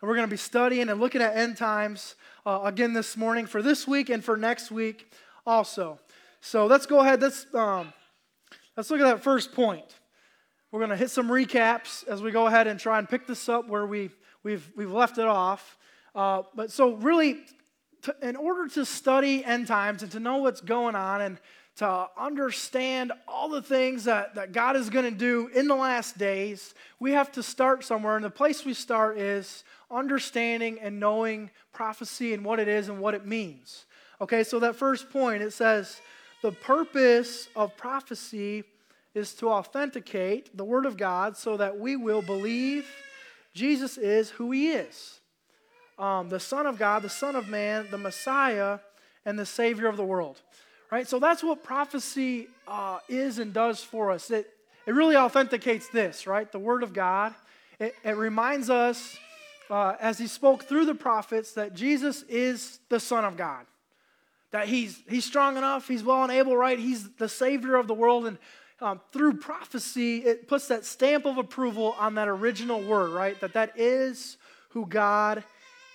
and we're going to be studying and looking at end times uh, again this morning for this week and for next week also. So let's go ahead. Let's, um, let's look at that first point. We're going to hit some recaps as we go ahead and try and pick this up where we, we've, we've left it off. Uh, but so, really, to, in order to study end times and to know what's going on and to understand all the things that, that God is going to do in the last days, we have to start somewhere. And the place we start is understanding and knowing prophecy and what it is and what it means. Okay, so that first point, it says, the purpose of prophecy is to authenticate the Word of God so that we will believe Jesus is who He is um, the Son of God, the Son of Man, the Messiah, and the Savior of the world. Right? So that's what prophecy uh, is and does for us. It, it really authenticates this, right? The Word of God. It, it reminds us, uh, as He spoke through the prophets, that Jesus is the Son of God. That he's, he's strong enough, he's well and able, right? He's the Savior of the world. And um, through prophecy, it puts that stamp of approval on that original word, right? That that is who God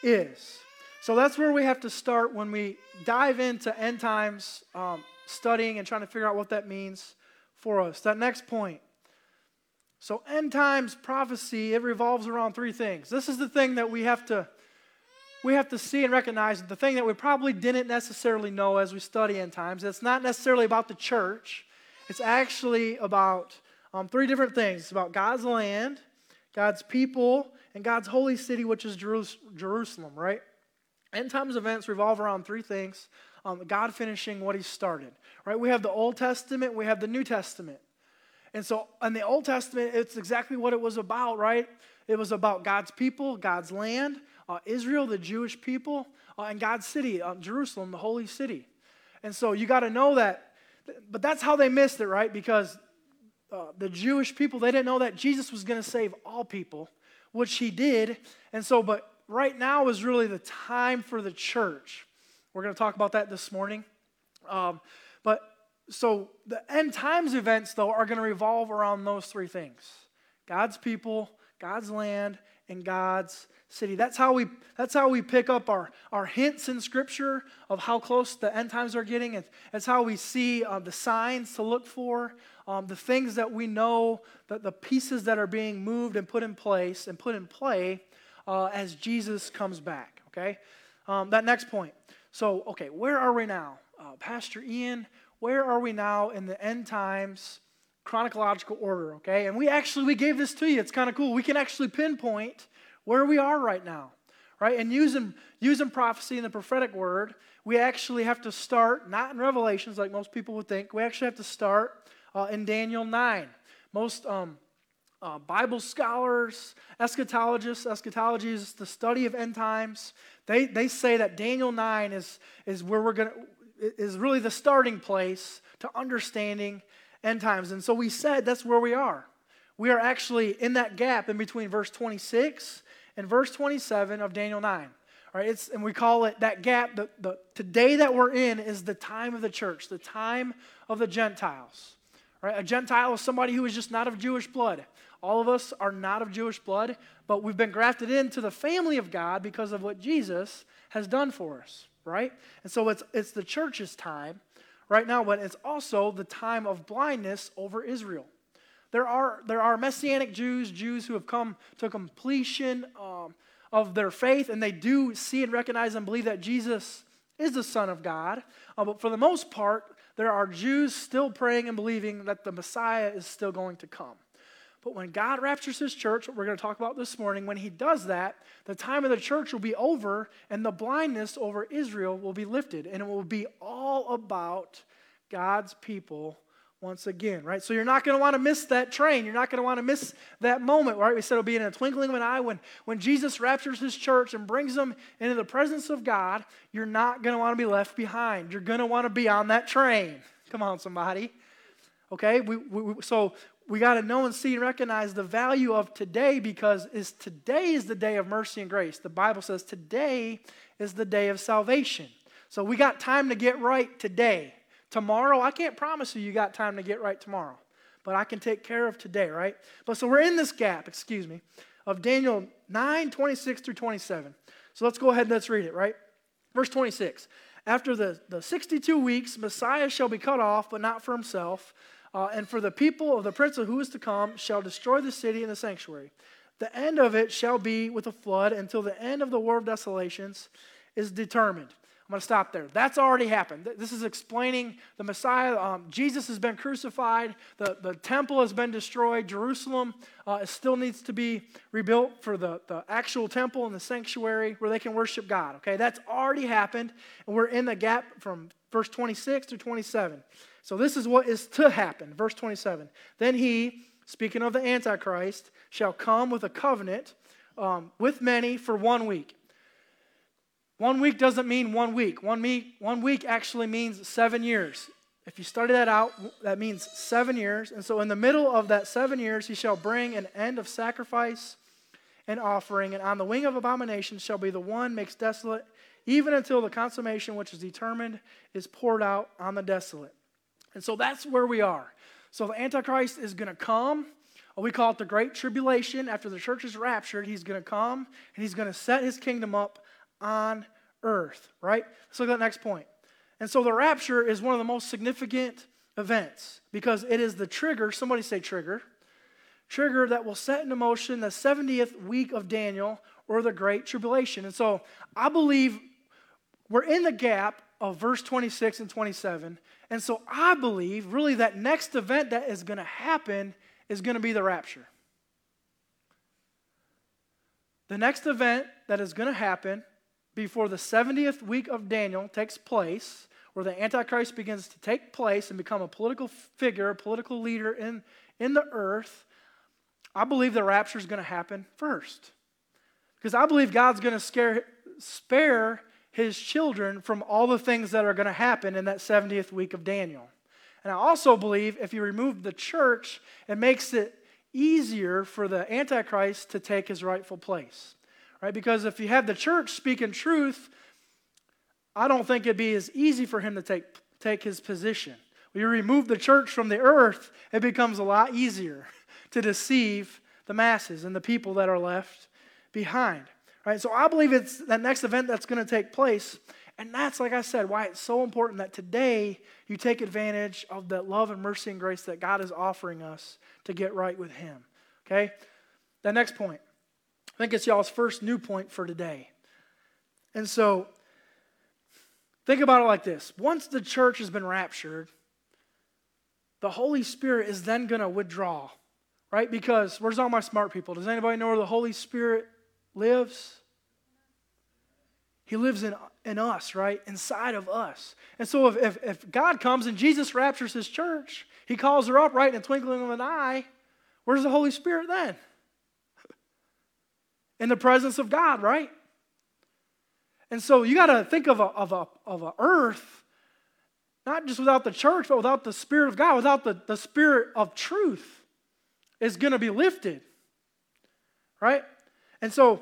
is. So that's where we have to start when we dive into end times um, studying and trying to figure out what that means for us. That next point. So, end times prophecy, it revolves around three things. This is the thing that we have to we have to see and recognize the thing that we probably didn't necessarily know as we study end times. It's not necessarily about the church. It's actually about um, three different things. It's about God's land, God's people, and God's holy city, which is Jerusalem, right? End times events revolve around three things um, God finishing what He started, right? We have the Old Testament, we have the New Testament. And so in the Old Testament, it's exactly what it was about, right? It was about God's people, God's land, uh, Israel, the Jewish people, uh, and God's city, uh, Jerusalem, the holy city. And so you got to know that. But that's how they missed it, right? Because uh, the Jewish people, they didn't know that Jesus was going to save all people which he did. And so, but right now is really the time for the church. We're going to talk about that this morning. Um, so the end times events, though, are going to revolve around those three things God's people, God's land, and God's city. That's how we, that's how we pick up our, our hints in Scripture of how close the end times are getting. It's how we see uh, the signs to look for um, the things that we know, that the pieces that are being moved and put in place and put in play uh, as Jesus comes back. Okay? Um, that next point. So, okay, where are we now? Uh, Pastor Ian, where are we now in the end times chronological order? Okay? And we actually, we gave this to you. It's kind of cool. We can actually pinpoint where we are right now. Right? And using, using prophecy and the prophetic word, we actually have to start, not in Revelations like most people would think, we actually have to start uh, in Daniel 9. Most um, uh, Bible scholars, eschatologists, eschatology is the study of end times. They, they say that Daniel 9 is, is where we're going is really the starting place to understanding end times. And so we said that's where we are. We are actually in that gap in between verse 26 and verse 27 of Daniel 9. All right, it's, and we call it that gap. The, the, today that we're in is the time of the church, the time of the Gentiles. Right? A Gentile is somebody who is just not of Jewish blood. All of us are not of Jewish blood, but we've been grafted into the family of God because of what Jesus has done for us, right? And so it's, it's the church's time right now, but it's also the time of blindness over Israel. There are, there are Messianic Jews, Jews who have come to completion um, of their faith, and they do see and recognize and believe that Jesus is the Son of God. Uh, but for the most part, there are Jews still praying and believing that the Messiah is still going to come. But when God raptures his church, what we're going to talk about this morning, when he does that, the time of the church will be over and the blindness over Israel will be lifted. And it will be all about God's people once again, right? So you're not going to want to miss that train. You're not going to want to miss that moment, right? We said it'll be in a twinkling of an eye when, when Jesus raptures his church and brings them into the presence of God. You're not going to want to be left behind. You're going to want to be on that train. Come on, somebody. Okay? We, we, so we got to know and see and recognize the value of today because is today is the day of mercy and grace. The Bible says today is the day of salvation. So we got time to get right today. Tomorrow, I can't promise you you got time to get right tomorrow, but I can take care of today, right? But so we're in this gap, excuse me. of Daniel 9 26 through 27. So let's go ahead and let's read it, right? Verse 26. After the, the 62 weeks, Messiah shall be cut off, but not for himself. Uh, and for the people of the prince of who is to come shall destroy the city and the sanctuary. The end of it shall be with a flood until the end of the war of desolations is determined. I'm going to stop there. That's already happened. This is explaining the Messiah. Um, Jesus has been crucified. The, the temple has been destroyed. Jerusalem uh, still needs to be rebuilt for the, the actual temple and the sanctuary where they can worship God. Okay, that's already happened. And we're in the gap from verse 26 to 27. So this is what is to happen. Verse 27. Then he, speaking of the Antichrist, shall come with a covenant um, with many for one week. One week doesn't mean one week. One week, one week actually means seven years. If you study that out, that means seven years. And so, in the middle of that seven years, he shall bring an end of sacrifice and offering, and on the wing of abomination shall be the one makes desolate, even until the consummation which is determined is poured out on the desolate. And so that's where we are. So the Antichrist is going to come. We call it the Great Tribulation. After the church is raptured, he's going to come and he's going to set his kingdom up on earth, right? Let's look at that next point. And so the rapture is one of the most significant events because it is the trigger, somebody say trigger, trigger that will set into motion the 70th week of Daniel or the Great Tribulation. And so I believe we're in the gap of verse 26 and 27. And so I believe really that next event that is going to happen is going to be the rapture. The next event that is going to happen before the 70th week of Daniel takes place, where the Antichrist begins to take place and become a political figure, a political leader in, in the earth, I believe the rapture is going to happen first. Because I believe God's going to spare his children from all the things that are going to happen in that 70th week of Daniel. And I also believe if you remove the church, it makes it easier for the Antichrist to take his rightful place right? Because if you have the church speaking truth, I don't think it'd be as easy for him to take, take his position. When you remove the church from the earth, it becomes a lot easier to deceive the masses and the people that are left behind. Right? So I believe it's that next event that's going to take place. And that's, like I said, why it's so important that today you take advantage of that love and mercy and grace that God is offering us to get right with Him. Okay? The next point I think it's y'all's first new point for today. And so, think about it like this once the church has been raptured, the Holy Spirit is then going to withdraw, right? Because where's all my smart people? Does anybody know where the Holy Spirit lives? He lives in, in us, right? Inside of us. And so if, if, if God comes and Jesus raptures his church, he calls her up right in a twinkling of an eye, where's the Holy Spirit then? In the presence of God, right? And so you got to think of a, of, a, of a earth, not just without the church, but without the Spirit of God, without the, the Spirit of truth is going to be lifted, right? And so,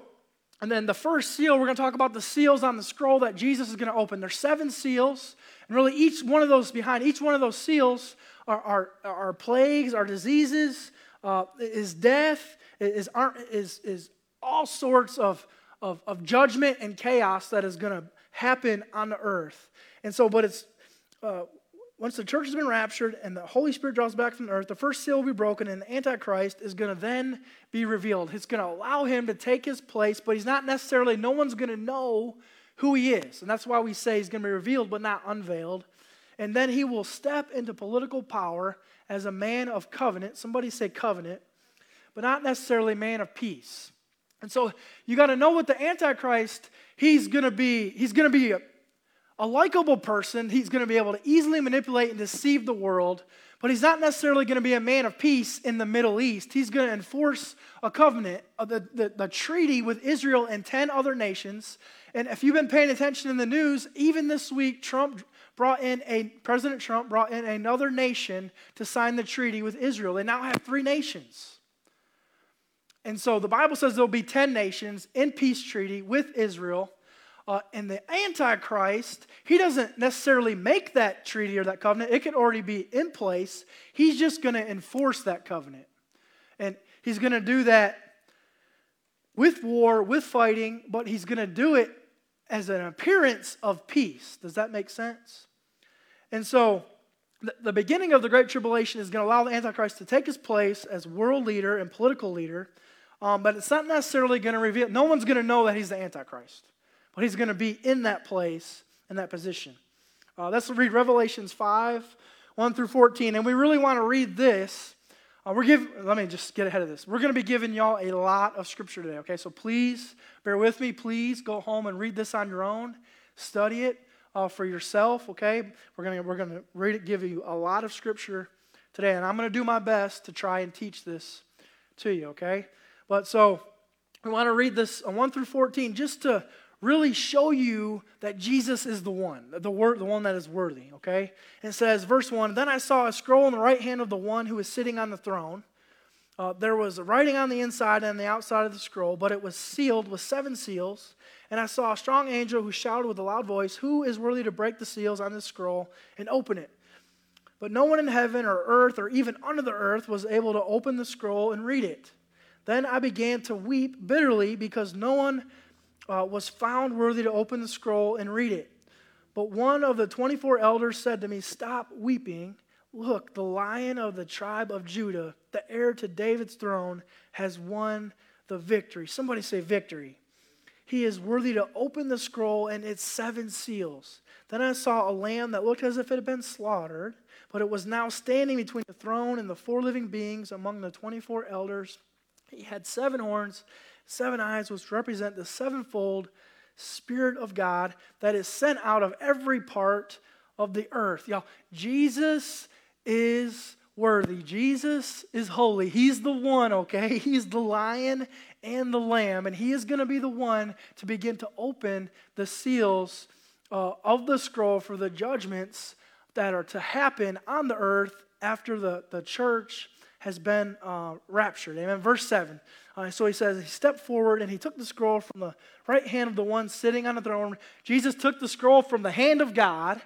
and then the first seal, we're going to talk about the seals on the scroll that Jesus is going to open. There's seven seals, and really each one of those, behind each one of those seals are, are, are plagues, are diseases, uh, is death, is, is, is all sorts of, of, of judgment and chaos that is going to happen on the earth. And so, but it's, uh, once the church has been raptured and the Holy Spirit draws back from the earth, the first seal will be broken, and the Antichrist is going to then be revealed. It's going to allow him to take his place, but he's not necessarily, no one's going to know who he is. And that's why we say he's going to be revealed, but not unveiled. And then he will step into political power as a man of covenant. Somebody say covenant, but not necessarily man of peace. And so you got to know what the Antichrist, he's going to be, he's going to be a, a likable person. He's going to be able to easily manipulate and deceive the world, but he's not necessarily going to be a man of peace in the Middle East. He's going to enforce a covenant, uh, the, the, the treaty with Israel and 10 other nations. And if you've been paying attention in the news, even this week, Trump brought in a, President Trump brought in another nation to sign the treaty with Israel. They now have three nations. And so the Bible says there'll be 10 nations in peace treaty with Israel. Uh, and the Antichrist, he doesn't necessarily make that treaty or that covenant. It can already be in place. He's just going to enforce that covenant. And he's going to do that with war, with fighting, but he's going to do it as an appearance of peace. Does that make sense? And so, the beginning of the Great Tribulation is going to allow the Antichrist to take his place as world leader and political leader, um, but it's not necessarily going to reveal, no one's going to know that he's the Antichrist, but he's going to be in that place, in that position. Uh, let's read Revelations 5, 1 through 14, and we really want to read this. Uh, we're giving, let me just get ahead of this. We're going to be giving y'all a lot of scripture today, okay? So please bear with me. Please go home and read this on your own, study it uh, for yourself, okay? We're going we're gonna read it, give you a lot of scripture today, and I'm going to do my best to try and teach this to you, okay? But so we want to read this 1 through 14 just to really show you that Jesus is the one, the, word, the one that is worthy, okay? And it says, verse 1 Then I saw a scroll in the right hand of the one who was sitting on the throne. Uh, there was a writing on the inside and the outside of the scroll, but it was sealed with seven seals. And I saw a strong angel who shouted with a loud voice, Who is worthy to break the seals on this scroll and open it? But no one in heaven or earth or even under the earth was able to open the scroll and read it. Then I began to weep bitterly because no one uh, was found worthy to open the scroll and read it. But one of the 24 elders said to me, Stop weeping. Look, the lion of the tribe of Judah, the heir to David's throne, has won the victory. Somebody say victory. He is worthy to open the scroll and its seven seals. Then I saw a lamb that looked as if it had been slaughtered, but it was now standing between the throne and the four living beings among the 24 elders. He had seven horns, seven eyes, which represent the sevenfold Spirit of God that is sent out of every part of the earth. Y'all, Jesus is worthy. Jesus is holy. He's the one, okay? He's the lion and the lamb, and he is going to be the one to begin to open the seals uh, of the scroll for the judgments that are to happen on the earth after the, the church has been uh, raptured. Amen. Verse 7. Uh, so he says, He stepped forward and he took the scroll from the right hand of the one sitting on the throne. Jesus took the scroll from the hand of God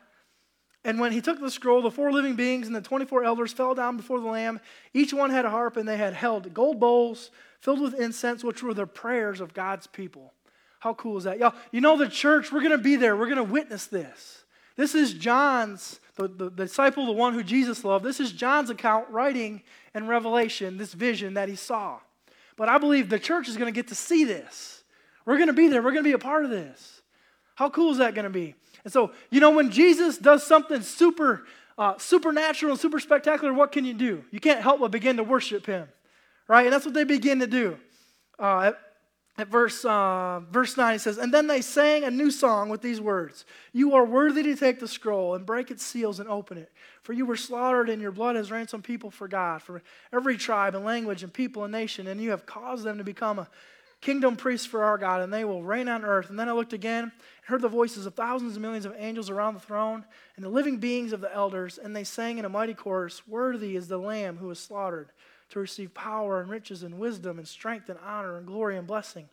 and when he took the scroll, the four living beings and the 24 elders fell down before the Lamb. Each one had a harp, and they had held gold bowls filled with incense, which were the prayers of God's people. How cool is that? Y'all, you know the church, we're going to be there. We're going to witness this. This is John's, the, the, the disciple, the one who Jesus loved. This is John's account writing in Revelation this vision that he saw. But I believe the church is going to get to see this. We're going to be there. We're going to be a part of this. How cool is that going to be? And so, you know, when Jesus does something super uh, supernatural and super spectacular, what can you do? You can't help but begin to worship him, right? And that's what they begin to do. Uh, at, verse, uh, verse 9, he says, And then they sang a new song with these words You are worthy to take the scroll and break its seals and open it. For you were slaughtered, and your blood has ransomed people for God, for every tribe and language and people and nation, and you have caused them to become a kingdom priests for our God, and they will reign on earth. And then I looked again and heard the voices of thousands and millions of angels around the throne and the living beings of the elders, and they sang in a mighty chorus Worthy is the Lamb who was slaughtered to receive power and riches and wisdom and strength and honor and glory and blessing.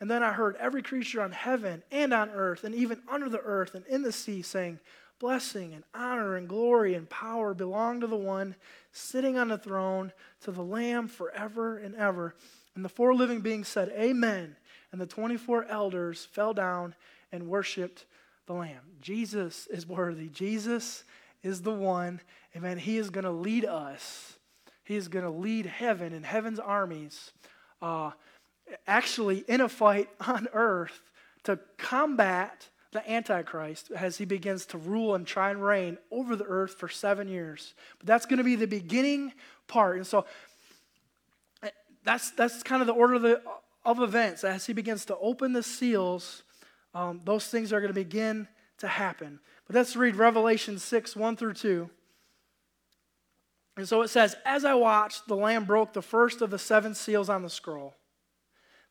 And then I heard every creature on heaven and on earth and even under the earth and in the sea saying, Blessing and honor and glory and power belong to the one sitting on the throne, to the Lamb forever and ever. And the four living beings said, Amen. And the 24 elders fell down and worshiped the Lamb. Jesus is worthy. Jesus is the one. Amen. He is going to lead us. He is going to lead heaven and heaven's armies uh, actually in a fight on earth to combat the Antichrist as he begins to rule and try and reign over the earth for seven years. But that's going to be the beginning part. And so that's, that's kind of the order of, the, of events. As he begins to open the seals, um, those things are going to begin to happen. But let's read Revelation 6 1 through 2. And so it says, As I watched, the Lamb broke the first of the seven seals on the scroll.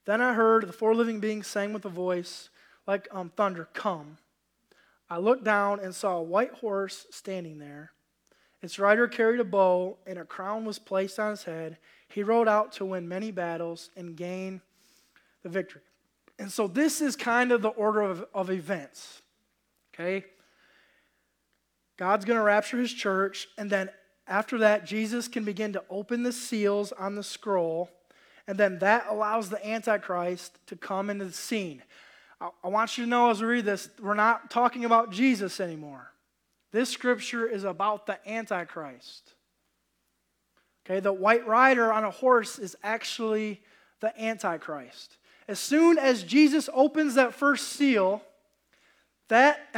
Then I heard the four living beings saying with a voice like um, thunder, Come. I looked down and saw a white horse standing there. Its rider carried a bow, and a crown was placed on his head. He rode out to win many battles and gain the victory. And so this is kind of the order of, of events. Okay? God's going to rapture his church, and then after that, Jesus can begin to open the seals on the scroll. and then that allows the Antichrist to come into the scene. I, I want you to know as we read this, we're not talking about Jesus anymore. This scripture is about the Antichrist. Okay, the white rider on a horse is actually the Antichrist. As soon as Jesus opens that first seal, that,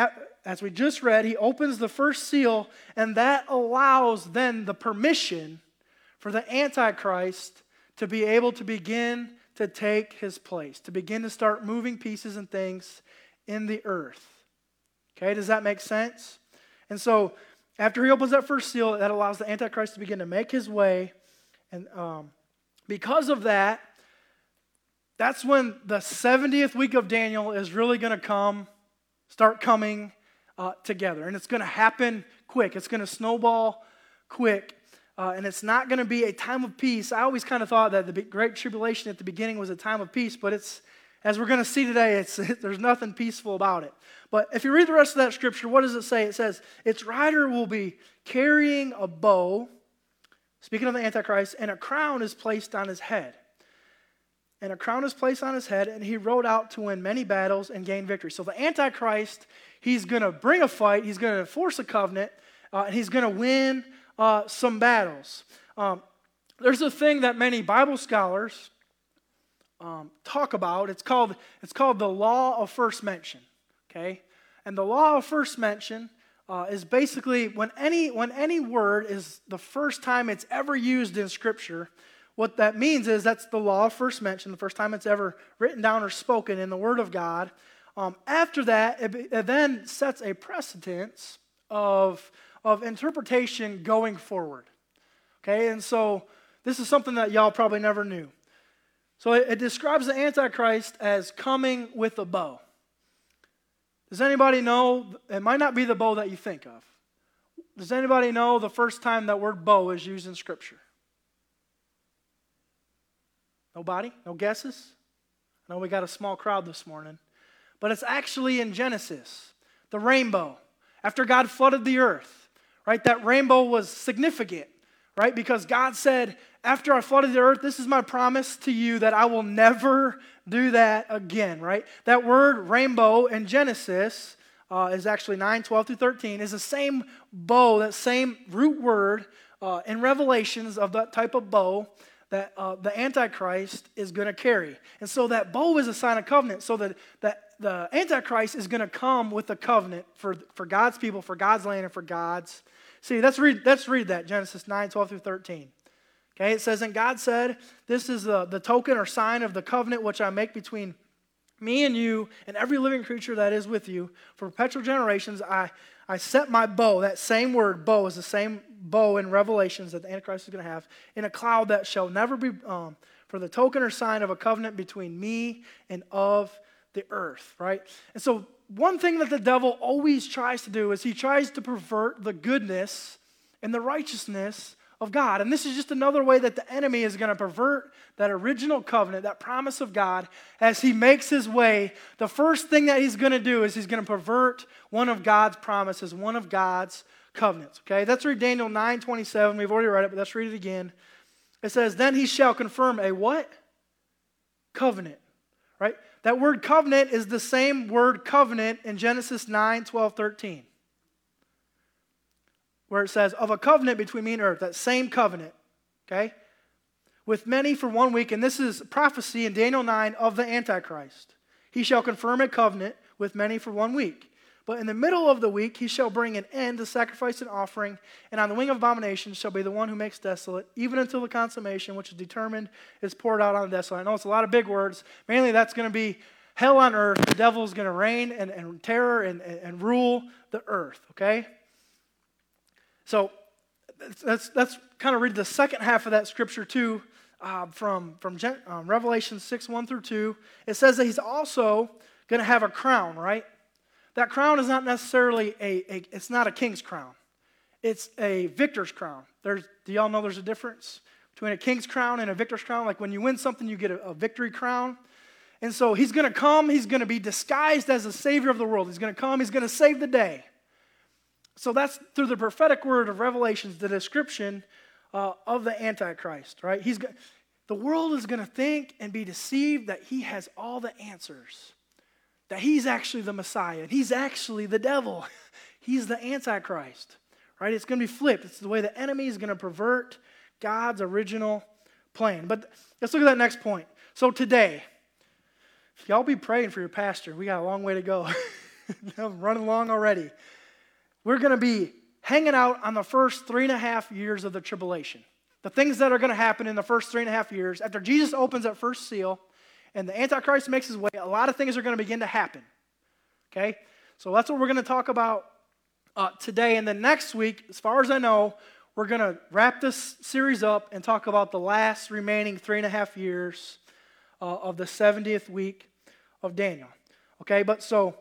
as we just read, he opens the first seal, and that allows then the permission for the Antichrist to be able to begin to take his place, to begin to start moving pieces and things in the earth. Okay, does that make sense? And so, after he opens that first seal, that allows the Antichrist to begin to make his way. And um, because of that, that's when the 70th week of Daniel is really going to come, start coming uh, together. And it's going to happen quick, it's going to snowball quick. Uh, and it's not going to be a time of peace. I always kind of thought that the Great Tribulation at the beginning was a time of peace, but it's, as we're going to see today, it's, there's nothing peaceful about it. But if you read the rest of that scripture, what does it say? It says, Its rider will be carrying a bow, speaking of the Antichrist, and a crown is placed on his head. And a crown is placed on his head, and he rode out to win many battles and gain victory. So the Antichrist, he's going to bring a fight, he's going to enforce a covenant, uh, and he's going to win uh, some battles. Um, there's a thing that many Bible scholars um, talk about. It's called, it's called the law of first mention. Okay? And the law of first mention uh, is basically when any, when any word is the first time it's ever used in Scripture, what that means is that's the law first mentioned, the first time it's ever written down or spoken in the Word of God. Um, after that, it, it then sets a precedence of of interpretation going forward. Okay, and so this is something that y'all probably never knew. So it, it describes the Antichrist as coming with a bow. Does anybody know? It might not be the bow that you think of. Does anybody know the first time that word bow is used in Scripture? Nobody? No guesses? I know we got a small crowd this morning. But it's actually in Genesis, the rainbow. After God flooded the earth, right? That rainbow was significant, right? Because God said, after I flooded the earth, this is my promise to you that I will never do that again, right? That word rainbow in Genesis uh, is actually 9, 12 through 13, is the same bow, that same root word uh, in Revelations of that type of bow that uh, the Antichrist is going to carry. And so that bow is a sign of covenant, so that, that the Antichrist is going to come with a covenant for, for God's people, for God's land, and for God's See, let's read, let's read that Genesis 9, 12 through 13. Okay, it says, And God said, This is the, the token or sign of the covenant which I make between me and you and every living creature that is with you. For perpetual generations, I, I set my bow, that same word, bow, is the same bow in Revelations that the Antichrist is going to have, in a cloud that shall never be, um, for the token or sign of a covenant between me and of the earth, right? And so one thing that the devil always tries to do is he tries to pervert the goodness and the righteousness of God. And this is just another way that the enemy is going to pervert that original covenant, that promise of God, as he makes his way. The first thing that he's going to do is he's going to pervert one of God's promises, one of God's covenants. Okay, let's read Daniel 9 27. We've already read it, but let's read it again. It says, Then he shall confirm a what? Covenant. Right? That word covenant is the same word covenant in Genesis 9, 12, 13. Where it says, of a covenant between me and earth, that same covenant, okay? With many for one week, and this is prophecy in Daniel 9 of the Antichrist. He shall confirm a covenant with many for one week. But in the middle of the week he shall bring an end to sacrifice and offering, and on the wing of abomination shall be the one who makes desolate, even until the consummation which is determined is poured out on the desolate. I know it's a lot of big words. Mainly that's going to be hell on earth. The devil is going to reign and, and terror and, and, and rule the earth, okay? So let's, let's kind of read the second half of that scripture too. Uh, from from um, Revelation 6 1 through 2. It says that he's also going to have a crown, right? That crown is not necessarily a, a, it's not a king's crown. It's a victor's crown. There's, do y'all know there's a difference between a king's crown and a victor's crown? Like when you win something, you get a, a victory crown. And so he's going to come, he's going to be disguised as the savior of the world. He's going to come, he's going to save the day. So that's through the prophetic word of Revelations, the description uh, of the Antichrist, right? He's, the world is going to think and be deceived that he has all the answers, that he's actually the Messiah, he's actually the devil. he's the Antichrist, right? It's going to be flipped. It's the way the enemy is going to pervert God's original plan. But let's look at that next point. So today, y'all be praying for your pastor. We got a long way to go. I'm running along already. We're going to be hanging out on the first three and a half years of the tribulation. The things that are going to happen in the first three and a half years. After Jesus opens that first seal and the Antichrist makes his way, a lot of things are going to begin to happen. Okay? So that's what we're going to talk about uh, today. And then next week, as far as I know, we're going to wrap this series up and talk about the last remaining three and a half years uh, of the 70th week of Daniel. Okay, but so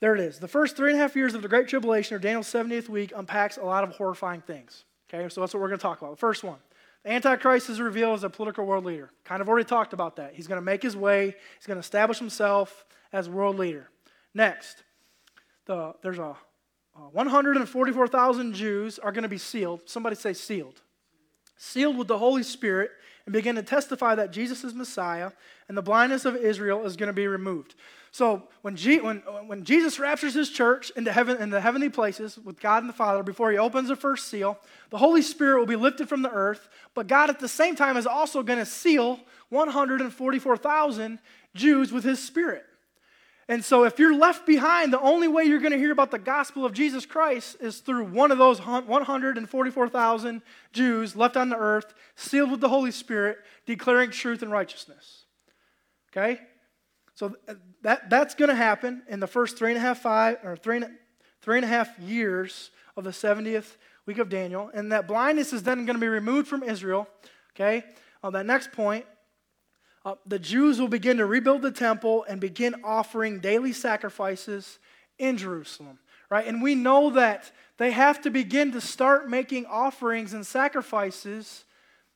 there it is. The first three and a half years of the Great Tribulation, or Daniel's 70th week, unpacks a lot of horrifying things. Okay, so that's what we're going to talk about. The first one the Antichrist is revealed as a political world leader. Kind of already talked about that. He's going to make his way, he's going to establish himself as world leader. Next, the, there's a, a 144,000 Jews are going to be sealed. Somebody say sealed. Sealed with the Holy Spirit and begin to testify that Jesus is Messiah and the blindness of Israel is going to be removed. So when, G, when, when Jesus raptures his church into heaven in the heavenly places with God and the Father before he opens the first seal, the Holy Spirit will be lifted from the earth, but God at the same time is also going to seal 144,000 Jews with his spirit. And so, if you're left behind, the only way you're going to hear about the gospel of Jesus Christ is through one of those 144,000 Jews left on the earth, sealed with the Holy Spirit, declaring truth and righteousness. Okay? So uh, that, that's going to happen in the first three and a half five or three and, three and a half years of the 70th week of Daniel. And that blindness is then going to be removed from Israel. Okay? On that next point, uh, the Jews will begin to rebuild the temple and begin offering daily sacrifices in Jerusalem. Right? And we know that they have to begin to start making offerings and sacrifices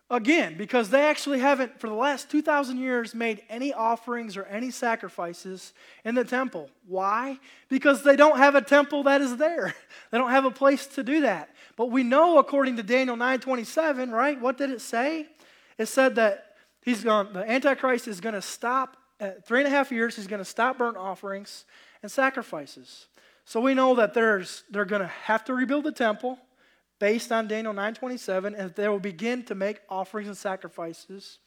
again because they actually haven't, for the last 2,000 years, made any offerings or any sacrifices in the temple. Why? Because they don't have a temple that is there. They don't have a place to do that. But we know, according to Daniel 9:27, right? What did it say? It said that he's going, the Antichrist is going to stop at three and a half years. He's going to stop burnt offerings and sacrifices. So we know that there's, they're going to have to rebuild the temple based on Daniel 9:27 and they will begin to make offerings and sacrifices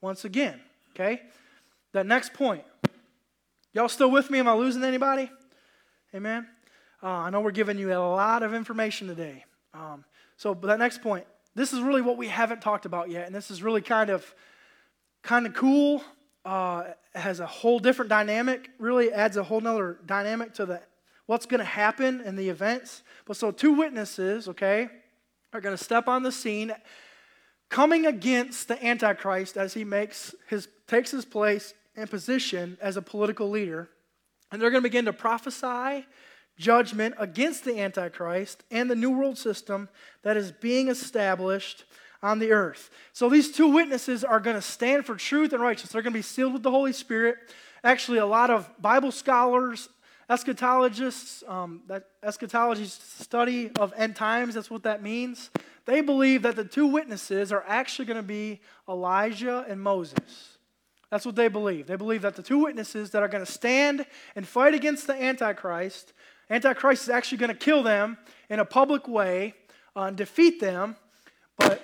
once again. Okay? That next point. Y'all still with me? Am I losing anybody? Amen. Uh, I know we're giving you a lot of information today. Um, so, that next point, this is really what we haven't talked about yet, and this is really kind of kind of cool. Uh, has a whole different dynamic. Really adds a whole nother dynamic to the what's going to happen in the events. But so, two witnesses, okay, are going to step on the scene coming against the Antichrist as he makes his, takes his place and position as a political leader. And they're going to begin to prophesy judgment against the Antichrist and the New World system that is being established on the earth. So these two witnesses are going to stand for truth and righteousness. They're going to be sealed with the Holy Spirit. Actually, a lot of Bible scholars Eschatologists, um, that eschatology study of end times, that's what that means. They believe that the two witnesses are actually going to be Elijah and Moses. That's what they believe. They believe that the two witnesses that are going to stand and fight against the Antichrist, Antichrist is actually going to kill them in a public way uh, and defeat them, but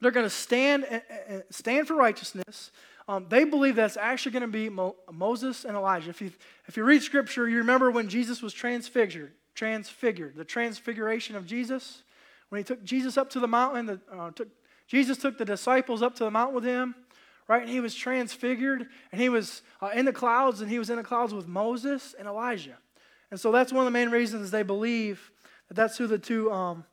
they're going to stand, uh, stand for righteousness. Um, they believe that's actually going to be Mo- Moses and Elijah. If you, if you read scripture, you remember when Jesus was transfigured, transfigured, the transfiguration of Jesus. When he took Jesus up to the mountain, the, uh, took, Jesus took the disciples up to the mountain with him, right? And he was transfigured, and he was uh, in the clouds, and he was in the clouds with Moses and Elijah. And so that's one of the main reasons they believe that that's who the two, um,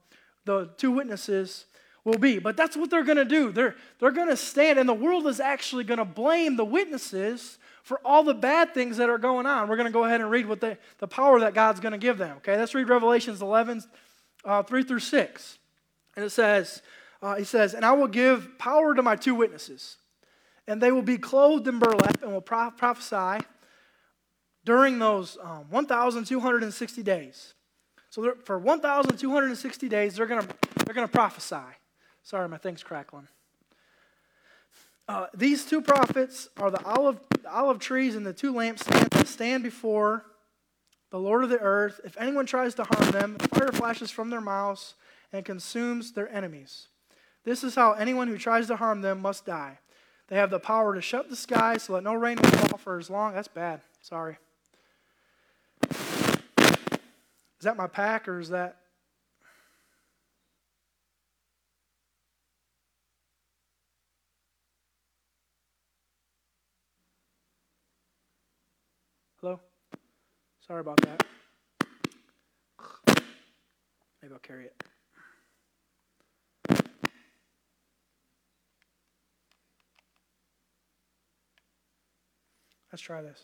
the two witnesses will be. But that's what they're going to do. They're, they're going to stand, and the world is actually going to blame the witnesses for all the bad things that are going on. We're going to go ahead and read what they, the power that God's going to give them. Okay, let's read Revelations 11, uh, 3 through 6. And it says, uh, He says, And I will give power to my two witnesses, and they will be clothed in burlap and will pro- prophesy during those um, 1,260 days. So for 1,260 days, they're going to they're going to prophesy. Sorry, my thing's crackling. uh, these two prophets are the olive, the olive trees and the two lampstands that stand before the Lord of the earth. If anyone tries to harm them, fire flashes from their mouths and consumes their enemies. This is how anyone who tries to harm them must die. They have the power to shut the sky so that no rain will fall for as long. That's bad. Sorry. Is that my pack or is that Sorry about that. Maybe I'll carry it. Let's try this.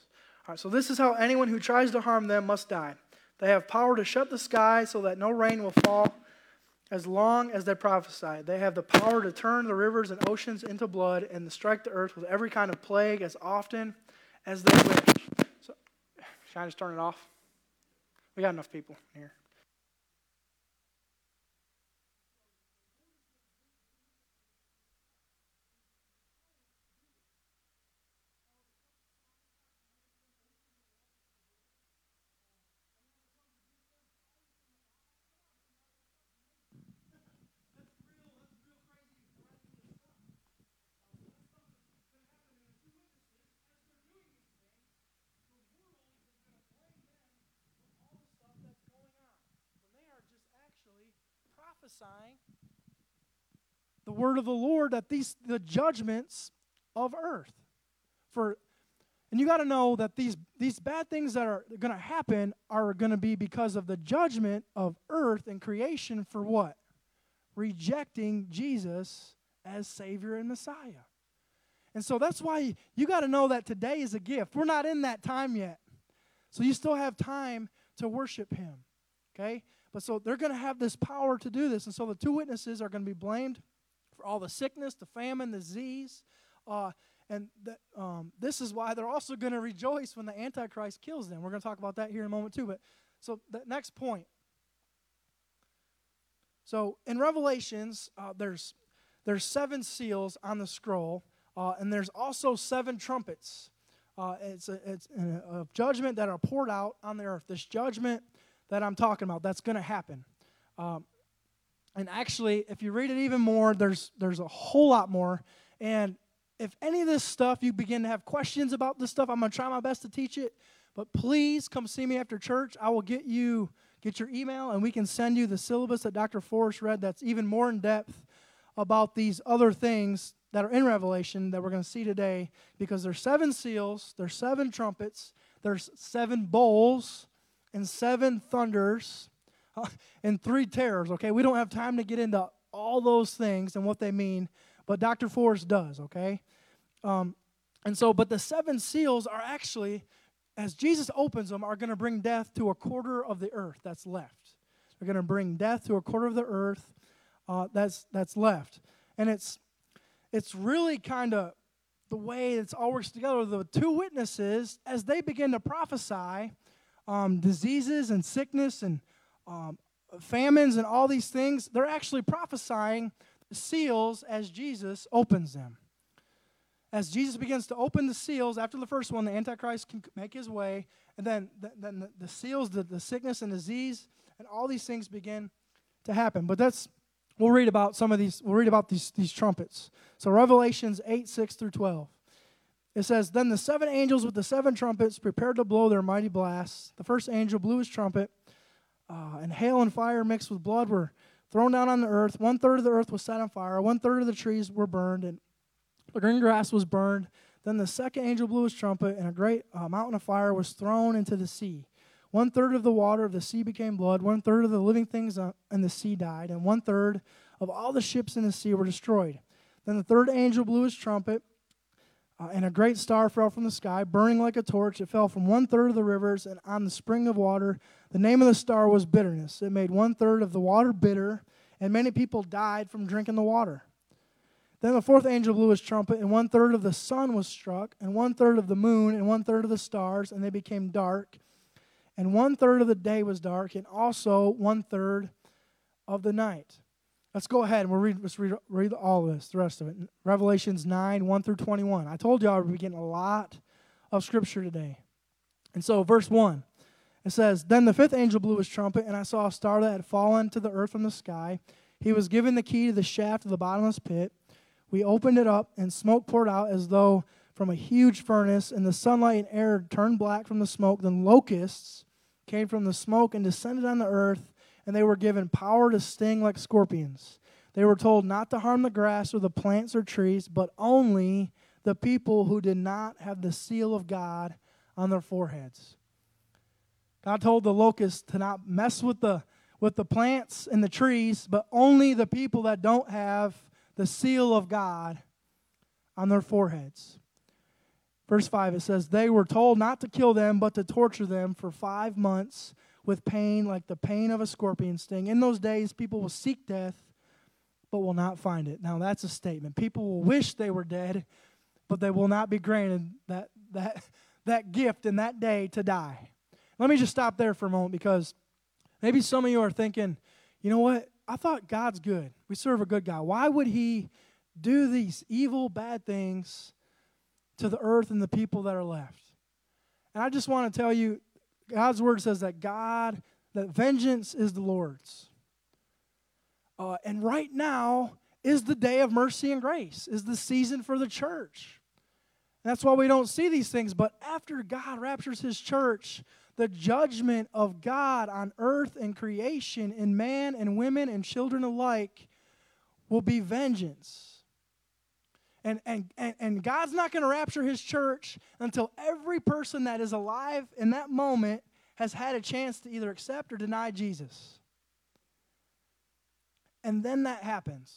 All right, so this is how anyone who tries to harm them must die. They have power to shut the sky so that no rain will fall as long as they prophesy. They have the power to turn the rivers and oceans into blood and to strike the earth with every kind of plague as often as they wish. Should I just turn it off? We got enough people here. Prophesying the word of the Lord that these the judgments of earth. For and you got to know that these these bad things that are going to happen are going to be because of the judgment of earth and creation for what? Rejecting Jesus as savior and Messiah. And so that's why you got to know that today is a gift. We're not in that time yet. So you still have time to worship him. Okay? But so they're going to have this power to do this. And so the two witnesses are going to be blamed for all the sickness, the famine, the disease. Uh, and um, this is why they're also going to rejoice when the Antichrist kills them. We're going to talk about that here in a moment, too. But so the next point. So in Revelations, uh, there's there's seven seals on the scroll, uh, and there's also seven trumpets. Uh, it's a, it's a, a judgment that are poured out on the earth. This judgment that I'm talking about. That's going to happen. Um, and actually, if you read it even more, there's there's a whole lot more. And if any of this stuff you begin to have questions about this stuff, I'm going to try my best to teach it. But please come see me after church. I will get you get your email, and we can send you the syllabus that Dr. Forrest read. That's even more in depth about these other things that are in Revelation that we're going to see today. Because there's seven seals, there's seven trumpets, there's seven bowls, and seven thunders and three terrors. Okay, we don't have time to get into all those things and what they mean, but Dr. Forrest does. Okay, um, and so, but the seven seals are actually, as Jesus opens them, are going to bring death to a quarter of the earth that's left. They're going to bring death to a quarter of the earth uh, that's that's left, and it's it's really kind of the way it's all works together. The two witnesses, as they begin to prophesy, um, diseases and sickness and um, famines and all these things, they're actually prophesying the seals as Jesus opens them. As Jesus begins to open the seals, after the first one, the Antichrist can make his way, and then, the, then the, the seals, the, the sickness and disease, and all these things begin to happen. But that's, we'll read about some of these, we'll read about these, these trumpets. So Revelations 8, 6 through 12. It says, Then the seven angels with the seven trumpets prepared to blow their mighty blasts. The first angel blew his trumpet, uh, and hail and fire mixed with blood were thrown down on the earth. One third of the earth was set on fire, one third of the trees were burned, and the green grass was burned. Then the second angel blew his trumpet, and a great uh, mountain of fire was thrown into the sea. One third of the water of the sea became blood, one third of the living things uh, in the sea died, and one third of all the ships in the sea were destroyed. Then the third angel blew his trumpet uh, and a great star fell from the sky, burning like a torch. It fell from one third of the rivers and on the spring of water. The name of the star was bitterness. It made one third of the water bitter, and many people died from drinking the water. Then the fourth angel blew his trumpet, and one third of the sun was struck, and one third of the moon, and one third of the stars, and they became dark. And one third of the day was dark, and also one third of the night. Let's go ahead and we'll read, let's read, read all of this, the rest of it. Revelations 9, 1 through 21. I told would be getting a lot of scripture today. And so, verse 1, it says, Then the fifth angel blew his trumpet, and I saw a star that had fallen to the earth from the sky. He was given the key to the shaft of the bottomless pit. We opened it up, and smoke poured out as though from a huge furnace, and the sunlight and air turned black from the smoke. Then locusts came from the smoke and descended on the earth, and they were given power to sting like scorpions. They were told not to harm the grass or the plants or trees, but only the people who did not have the seal of God on their foreheads. God told the locusts to not mess with the with the plants and the trees, but only the people that don't have the seal of God on their foreheads. Verse 5 it says, They were told not to kill them, but to torture them for five months with pain like the pain of a scorpion sting. In those days, people will seek death, but will not find it. Now, that's a statement. People will wish they were dead, but they will not be granted that, that, that gift in that day to die. Let me just stop there for a moment because maybe some of you are thinking, you know what? I thought God's good. We serve a good God. Why would He do these evil, bad things to the earth and the people that are left? And I just want to tell you, God's word says that God, that vengeance is the Lord's. Uh, and right now is the day of mercy and grace, is the season for the church. That's why we don't see these things. But after God raptures his church, the judgment of God on earth and creation, in man and women and children alike, will be vengeance. And, and, and, and God's not going to rapture his church until every person that is alive in that moment has had a chance to either accept or deny Jesus. And then that happens.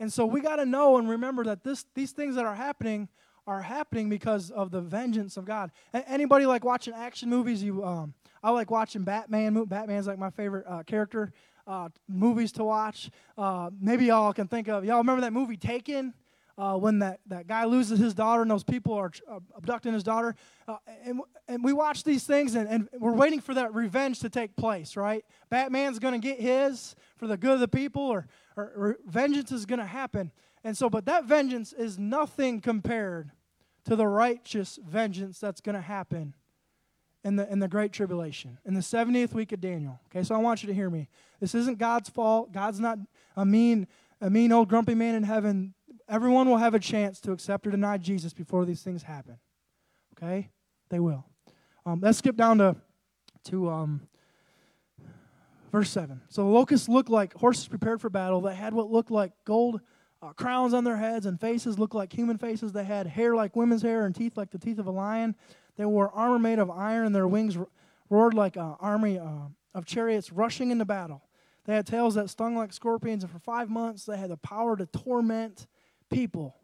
And so we got to know and remember that this, these things that are happening are happening because of the vengeance of God. Anybody like watching action movies? You, um, I like watching Batman. Batman's like my favorite uh, character. Uh, movies to watch. Uh, maybe y'all can think of. Y'all remember that movie Taken? Uh, when that, that guy loses his daughter and those people are uh, abducting his daughter. Uh, and, and we watch these things and, and we're waiting for that revenge to take place, right? Batman's going to get his for the good of the people or, or, or vengeance is going to happen. And so, but that vengeance is nothing compared to the righteous vengeance that's going to happen in the, in the Great Tribulation, in the 70th week of Daniel. Okay, so I want you to hear me. This isn't God's fault. God's not a mean, a mean old grumpy man in heaven Everyone will have a chance to accept or deny Jesus before these things happen. Okay? They will. Um, let's skip down to, to um, verse 7. So the locusts looked like horses prepared for battle. They had what looked like gold uh, crowns on their heads, and faces looked like human faces. They had hair like women's hair and teeth like the teeth of a lion. They wore armor made of iron, and their wings roared like an army uh, of chariots rushing into battle. They had tails that stung like scorpions, and for five months they had the power to torment people.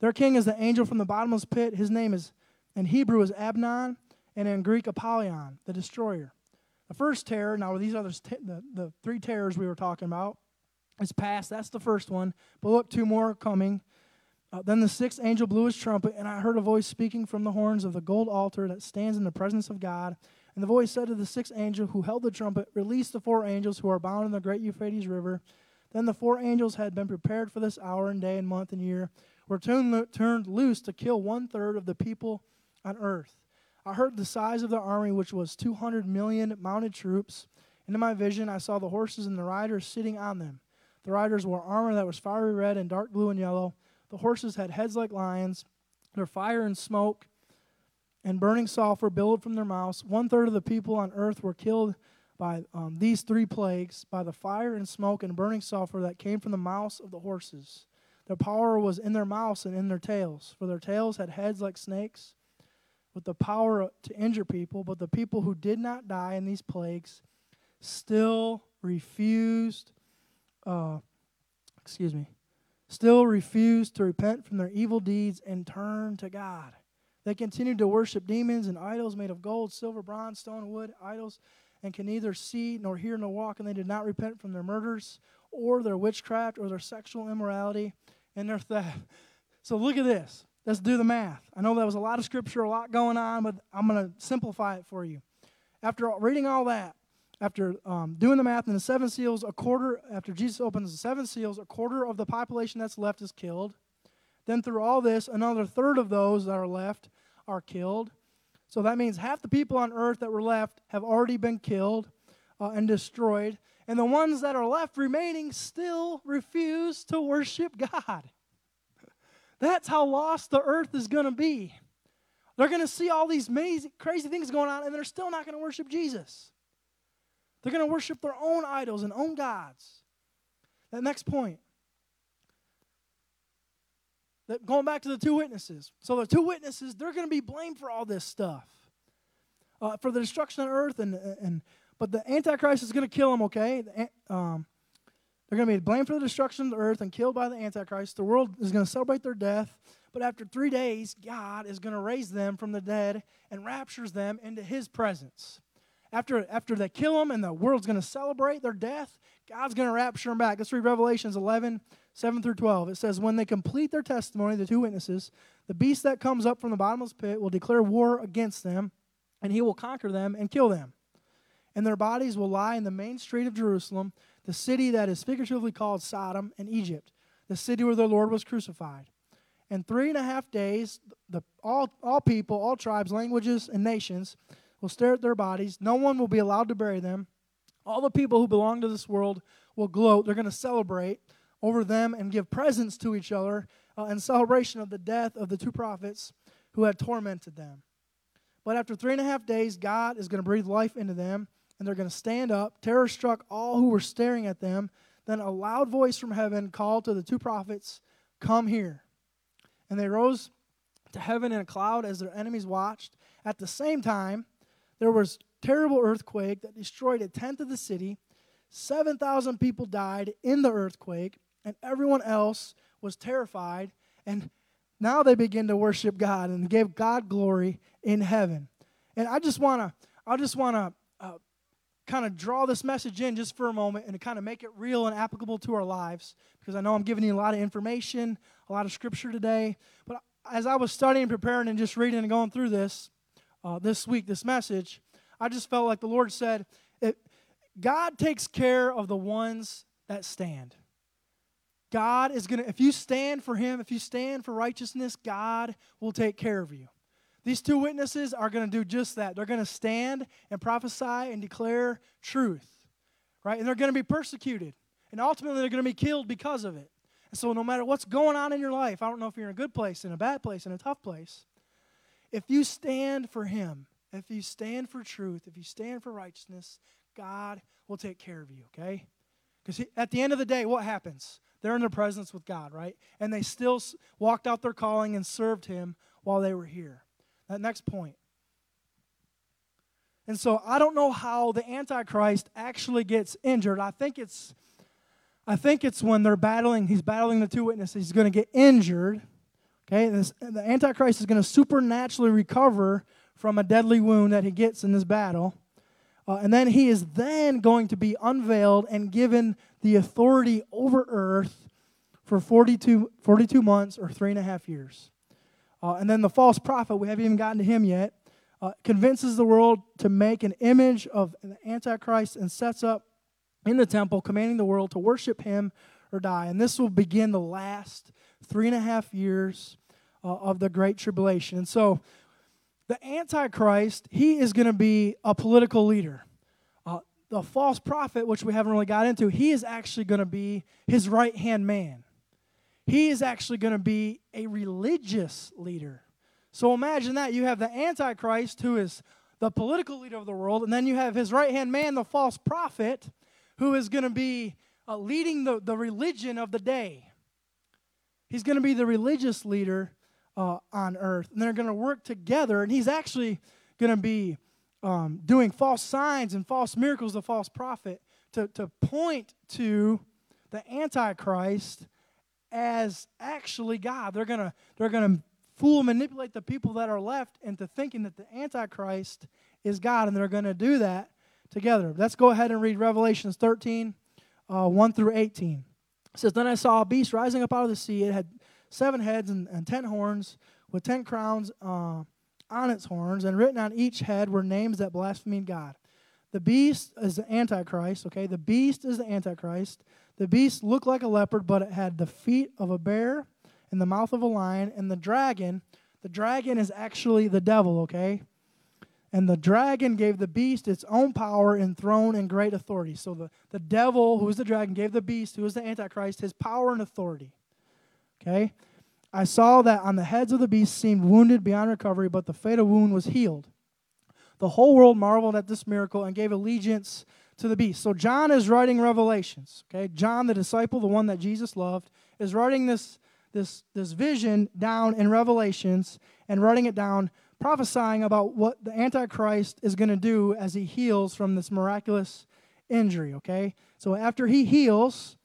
Their king is the angel from the bottomless pit. His name is, in Hebrew, is Abaddon, and in Greek, Apollyon, the destroyer. The first terror, now with these the, the, the three terrors we were talking about, is past. That's the first one. But look, two more are coming. Uh, then the sixth angel blew his trumpet, and I heard a voice speaking from the horns of the gold altar that stands in the presence of God. And the voice said to the sixth angel who held the trumpet, Release the four angels who are bound in the great Euphrates River. Then the four angels had been prepared for this hour and day and month and year, were turned, loose to kill one third of the people on earth. I heard the size of the army, which was 200 million mounted troops. And in my vision, I saw the horses and the riders sitting on them. The riders wore armor that was fiery red and dark blue and yellow. The horses had heads like lions. Their fire and smoke and burning sulfur billowed from their mouths. One third of the people on earth were killed by um, these three plagues, by the fire and smoke and burning sulfur that came from the mouths of the horses. Their power was in their mouths and in their tails, for their tails had heads like snakes, with the power to injure people. But the people who did not die in these plagues still refused, uh, excuse me, still refused to repent from their evil deeds and turn to God. They continued to worship demons and idols made of gold, silver, bronze, stone, wood, idols and can neither see nor hear nor walk, and they did not repent from their murders or their witchcraft or their sexual immorality and their theft. So look at this. Let's do the math. I know that was a lot of scripture, a lot going on, but I'm going to simplify it for you. After reading all that, after um, doing the math in the seven seals, a quarter, after Jesus opens the seven seals, a quarter of the population that's left is killed. Then through all this, another third of those that are left are killed. So that means half the people on earth that were left have already been killed uh, and destroyed. And the ones that are left remaining still refuse to worship God. That's how lost the earth is going to be. They're going to see all these amazing, crazy things going on, and they're still not going to worship Jesus. They're going to worship their own idols and own gods. That next point. Going back to the two witnesses. So the two witnesses, they're going to be blamed for all this stuff, uh, for the destruction of earth, and and but the Antichrist is going to kill them. Okay, um, they're going to be blamed for the destruction of the earth and killed by the Antichrist. The world is going to celebrate their death, but after three days, God is going to raise them from the dead and raptures them into His presence. After, after they kill them and the world's going to celebrate their death, God's going to rapture them back. Let's read Revelations 11, 7 through 12. It says, When they complete their testimony, the two witnesses, the beast that comes up from the bottomless pit will declare war against them, and he will conquer them and kill them. And their bodies will lie in the main street of Jerusalem, the city that is figuratively called Sodom and Egypt, the city where the Lord was crucified. In three and a half days, the, all, all people, all tribes, languages, and nations will stare at their bodies. No one will be allowed to bury them. All the people who belong to this world will gloat. They're going to celebrate over them and give presents to each other uh, in celebration of the death of the two prophets who had tormented them. But after three and a half days, God is going to breathe life into them, and they're going to stand up. Terror struck all who were staring at them. Then a loud voice from heaven called to the two prophets, Come here. And they rose to heaven in a cloud as their enemies watched. At the same time, there was terrible earthquake that destroyed a tenth of the city. 7,000 people died in the earthquake, and everyone else was terrified. And now they begin to worship God and give God glory in heaven. And I just want to, I just want to uh, kind of draw this message in just for a moment and to kind of make it real and applicable to our lives because I know I'm giving you a lot of information, a lot of scripture today. But as I was studying, preparing, and just reading and going through this uh, this week, this message, I just felt like the Lord said, it, God takes care of the ones that stand. God is going to, if you stand for Him, if you stand for righteousness, God will take care of you. These two witnesses are going to do just that. They're going to stand and prophesy and declare truth, right? And they're going to be persecuted. And ultimately, they're going to be killed because of it. And so, no matter what's going on in your life, I don't know if you're in a good place, in a bad place, in a tough place, if you stand for Him, if you stand for truth, if you stand for righteousness, God will take care of you, okay? Because at the end of the day, what happens? They're in the presence with God, right? And they still walked out their calling and served Him while they were here. That next point. And so I don't know how the Antichrist actually gets injured. I think it's I think it's when they're battling, he's battling the two witnesses, he's going to get injured. Okay, this, the Antichrist is going to supernaturally recover from a deadly wound that he gets in this battle. Uh, and then he is then going to be unveiled and given the authority over earth for 42, 42 months or three and a half years. Uh, and then the false prophet, we haven't even gotten to him yet, uh, convinces the world to make an image of the Antichrist and sets up in the temple, commanding the world to worship him or die. And this will begin the last three and a half years uh, of the Great Tribulation. And so the Antichrist, he is going to be a political leader. Uh, the false prophet, which we haven't really got into, he is actually going to be his right hand man. He is actually going to be a religious leader. So imagine that. You have the Antichrist, who is the political leader of the world, and then you have his right hand man, the false prophet, who is going to be uh, leading the, the religion of the day. He's going to be the religious leader uh, on earth. And they're going to work together. And he's actually going to be um, doing false signs and false miracles, the false prophet, to, to point to the Antichrist as actually God. They're going to they're going to fool and manipulate the people that are left into thinking that the Antichrist is God. And they're going to do that together. Let's go ahead and read Revelations 13, uh, 1 through 18. It says, Then I saw a beast rising up out of the sea. It had seven heads and, and ten horns, with ten crowns uh, on its horns, and written on each head were names that blasphemed God. The beast is the Antichrist, okay? The beast is the Antichrist. The beast looked like a leopard, but it had the feet of a bear and the mouth of a lion. And the dragon, the dragon is actually the devil, okay? And the dragon gave the beast its own power and throne and great authority. So the, the devil, who is the dragon, gave the beast, who is the Antichrist, his power and authority. Okay? I saw that on the heads of the beasts seemed wounded beyond recovery, but the fatal wound was healed. The whole world marveled at this miracle and gave allegiance to the beast. So John is writing Revelations. Okay? John, the disciple, the one that Jesus loved, is writing this, this, this vision down in Revelations and writing it down prophesying about what the Antichrist is going to do as he heals from this miraculous injury, okay? So after he heals,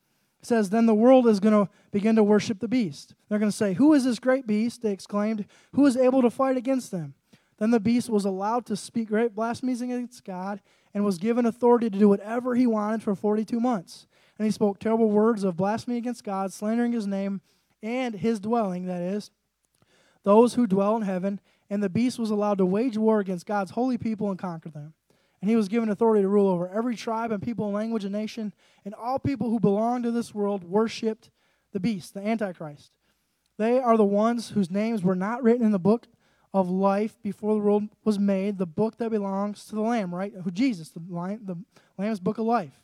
says, then the world is going to begin to worship the beast. They're going to say, Who is this great beast? They exclaimed, Who is able to fight against them? Then the beast was allowed to speak great blasphemies against God and was given authority to do whatever he wanted for 42 months. And he spoke terrible words of blasphemy against God, slandering his name and his dwelling, that is, those who dwell in heaven and the beast was allowed to wage war against God's holy people and conquer them. And he was given authority to rule over every tribe and people and language and nation, and all people who belong to this world worshiped the beast, the Antichrist. They are the ones whose names were not written in the book of life before the world was made, the book that belongs to the Lamb, right? Who Jesus, the, lion, the Lamb's book of life.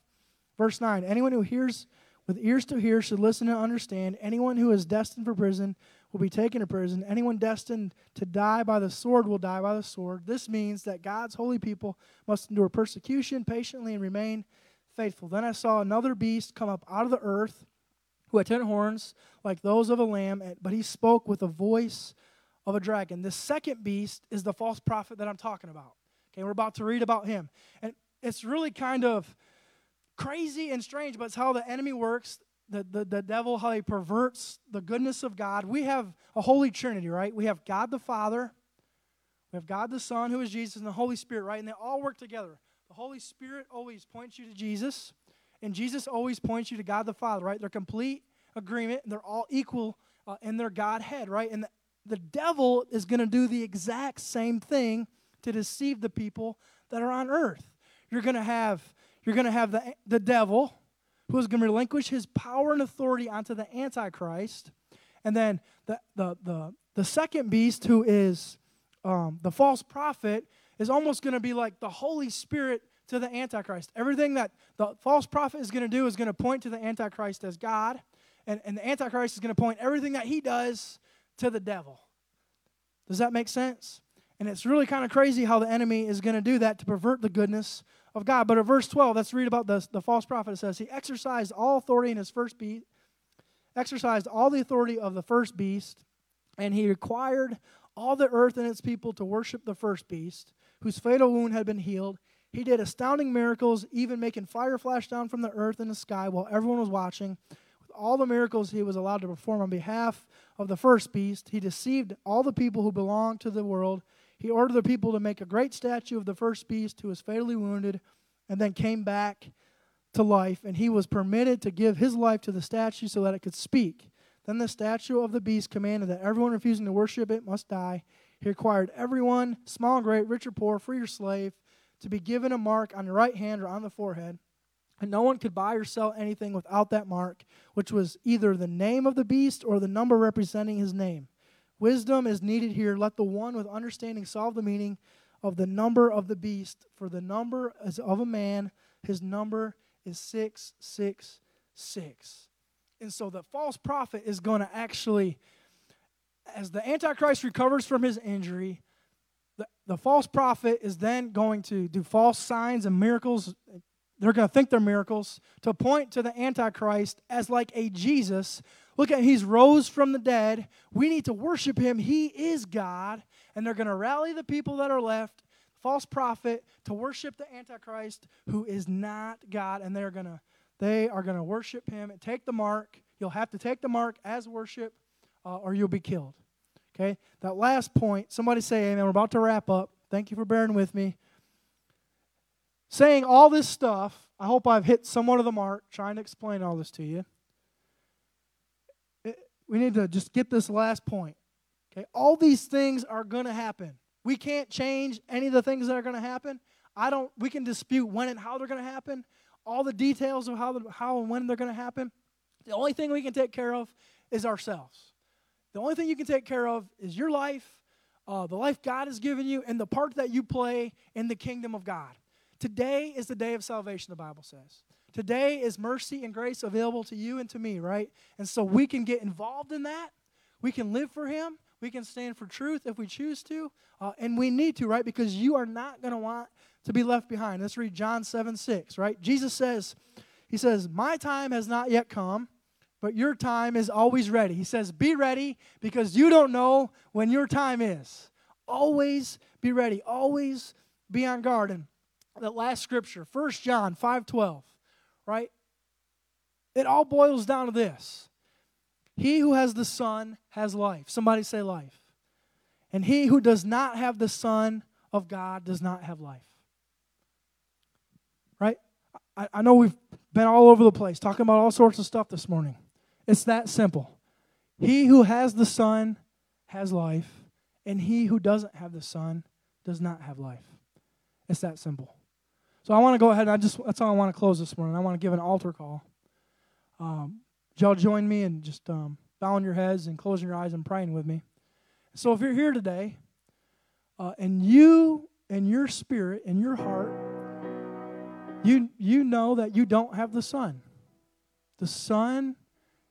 Verse 9 Anyone who hears with ears to hear should listen and understand. Anyone who is destined for prison will be taken to prison. Anyone destined to die by the sword will die by the sword. This means that God's holy people must endure persecution patiently and remain faithful. Then I saw another beast come up out of the earth who had ten horns like those of a lamb, but he spoke with the voice of a dragon. The second beast is the false prophet that I'm talking about. Okay, we're about to read about him. And it's really kind of crazy and strange, but it's how the enemy works the, the, the devil, how he perverts the goodness of God. We have a holy trinity, right? We have God the Father, we have God the Son, who is Jesus, and the Holy Spirit, right? And they all work together. The Holy Spirit always points you to Jesus, and Jesus always points you to God the Father, right? They're complete agreement, they're all equal uh, in their Godhead, right? And the, the devil is going to do the exact same thing to deceive the people that are on earth. You're going to have you're going to have the, the devil who is going to relinquish his power and authority onto the Antichrist. And then the, the, the, the second beast, who is um, the false prophet, is almost going to be like the Holy Spirit to the Antichrist. Everything that the false prophet is going to do is going to point to the Antichrist as God, and, and the Antichrist is going to point everything that he does to the devil. Does that make sense? And it's really kind of crazy how the enemy is going to do that to pervert the goodness of God. But at verse 12, let's read about the, the false prophet. It says, He exercised all authority in his first beast, exercised all the authority of the first beast, and he required all the earth and its people to worship the first beast, whose fatal wound had been healed. He did astounding miracles, even making fire flash down from the earth and the sky while everyone was watching. With all the miracles he was allowed to perform on behalf of the first beast, he deceived all the people who belonged to the world he ordered the people to make a great statue of the first beast who was fatally wounded and then came back to life. And he was permitted to give his life to the statue so that it could speak. Then the statue of the beast commanded that everyone refusing to worship it must die. He required everyone, small great, rich or poor, free or slave, to be given a mark on the right hand or on the forehead. And no one could buy or sell anything without that mark, which was either the name of the beast or the number representing his name. Wisdom is needed here. Let the one with understanding solve the meaning of the number of the beast. For the number is of a man, his number is 666. And so the false prophet is going to actually, as the Antichrist recovers from his injury, the, the false prophet is then going to do false signs and miracles. They're going to think they're miracles to point to the Antichrist as like a Jesus Look at he's rose from the dead. We need to worship him. He is God. And they're going to rally the people that are left, false prophet, to worship the Antichrist who is not God. And they're going to they are going to worship him and take the mark. You'll have to take the mark as worship uh, or you'll be killed. Okay? That last point, somebody say amen. We're about to wrap up. Thank you for bearing with me. Saying all this stuff, I hope I've hit somewhat of the mark trying to explain all this to you we need to just get this last point. Okay, all these things are going to happen. We can't change any of the things that are going to happen. I don't, we can dispute when and how they're going to happen, all the details of how, the, how and when they're going to happen. The only thing we can take care of is ourselves. The only thing you can take care of is your life, uh, the life God has given you, and the part that you play in the kingdom of God. Today is the day of salvation, the Bible says. Today is mercy and grace available to you and to me, right? And so we can get involved in that. We can live for Him. We can stand for truth if we choose to. Uh, and we need to, right? Because you are not going to want to be left behind. Let's read John 7 6, right? Jesus says, He says, My time has not yet come, but your time is always ready. He says, Be ready because you don't know when your time is. Always be ready. Always be on guard. And that last scripture, 1 John 5 12, right? It all boils down to this He who has the Son has life. Somebody say life. And he who does not have the Son of God does not have life. Right? I, I know we've been all over the place talking about all sorts of stuff this morning. It's that simple. He who has the Son has life, and he who doesn't have the Son does not have life. It's that simple. So I want to go ahead and I just that's all I want to close this morning. I want to give an altar call. Um, y'all join me and just um, bowing your heads and closing your eyes and praying with me. So if you're here today, uh, and you and your spirit and your heart, you you know that you don't have the Son. The Son,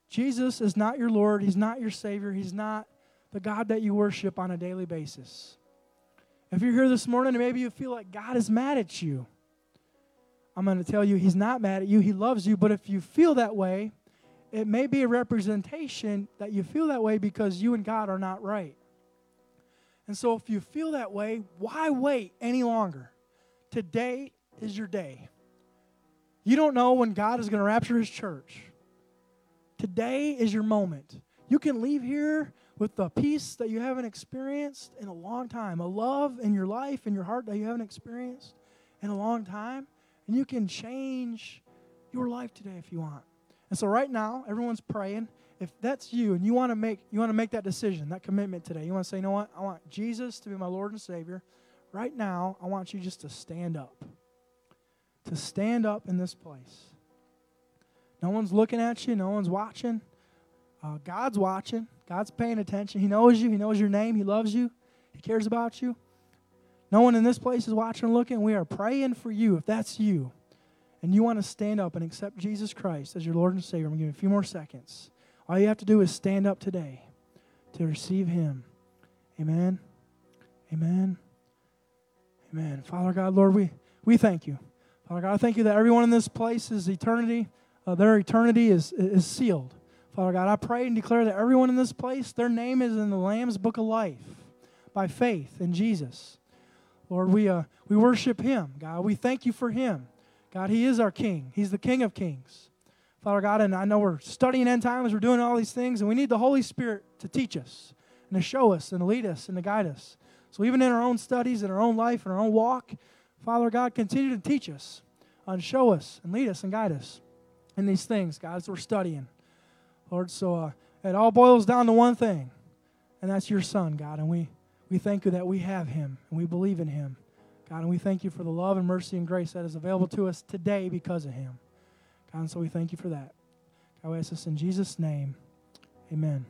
Jesus is not your Lord. He's not your Savior. He's not the God that you worship on a daily basis. If you're here this morning and maybe you feel like God is mad at you, I'm going to tell you He's not mad at you. He loves you. But if you feel that way, it may be a representation that you feel that way because you and God are not right. And so if you feel that way, why wait any longer? Today is your day. You don't know when God is going to rapture His church. Today is your moment. You can leave here with the peace that you haven't experienced in a long time, a love in your life, in your heart that you haven't experienced in a long time. And you can change your life today if you want. And so right now, everyone's praying. If that's you and you want to make you want to make that decision, that commitment today, you want to say, you know what? I want Jesus to be my Lord and Savior. Right now, I want you just to stand up. To stand up in this place. No one's looking at you, no one's watching. Uh, God's watching. God's paying attention. He knows you. He knows your name. He loves you. He cares about you. No one in this place is watching and looking. We are praying for you if that's you. And you want to stand up and accept Jesus Christ as your Lord and Savior. I'm going to give you a few more seconds. All you have to do is stand up today to receive Him. Amen. Amen. Amen. Father God, Lord, we, we thank you. Father God, I thank you that everyone in this place is eternity. Uh, their eternity is, is sealed. Father God, I pray and declare that everyone in this place, their name is in the Lamb's book of life by faith in Jesus. Lord, we, uh, we worship him. God, we thank you for him. God, he is our king. He's the king of kings. Father God, and I know we're studying end times, we're doing all these things, and we need the Holy Spirit to teach us and to show us and to lead us and to guide us. So even in our own studies, in our own life, in our own walk, Father God, continue to teach us and show us and lead us and guide us in these things, God, as we're studying. Lord, so uh, it all boils down to one thing, and that's your Son, God. And we, we thank you that we have him and we believe in him. God, and we thank you for the love and mercy and grace that is available to us today because of him. God, and so we thank you for that. God, we ask this in Jesus' name. Amen.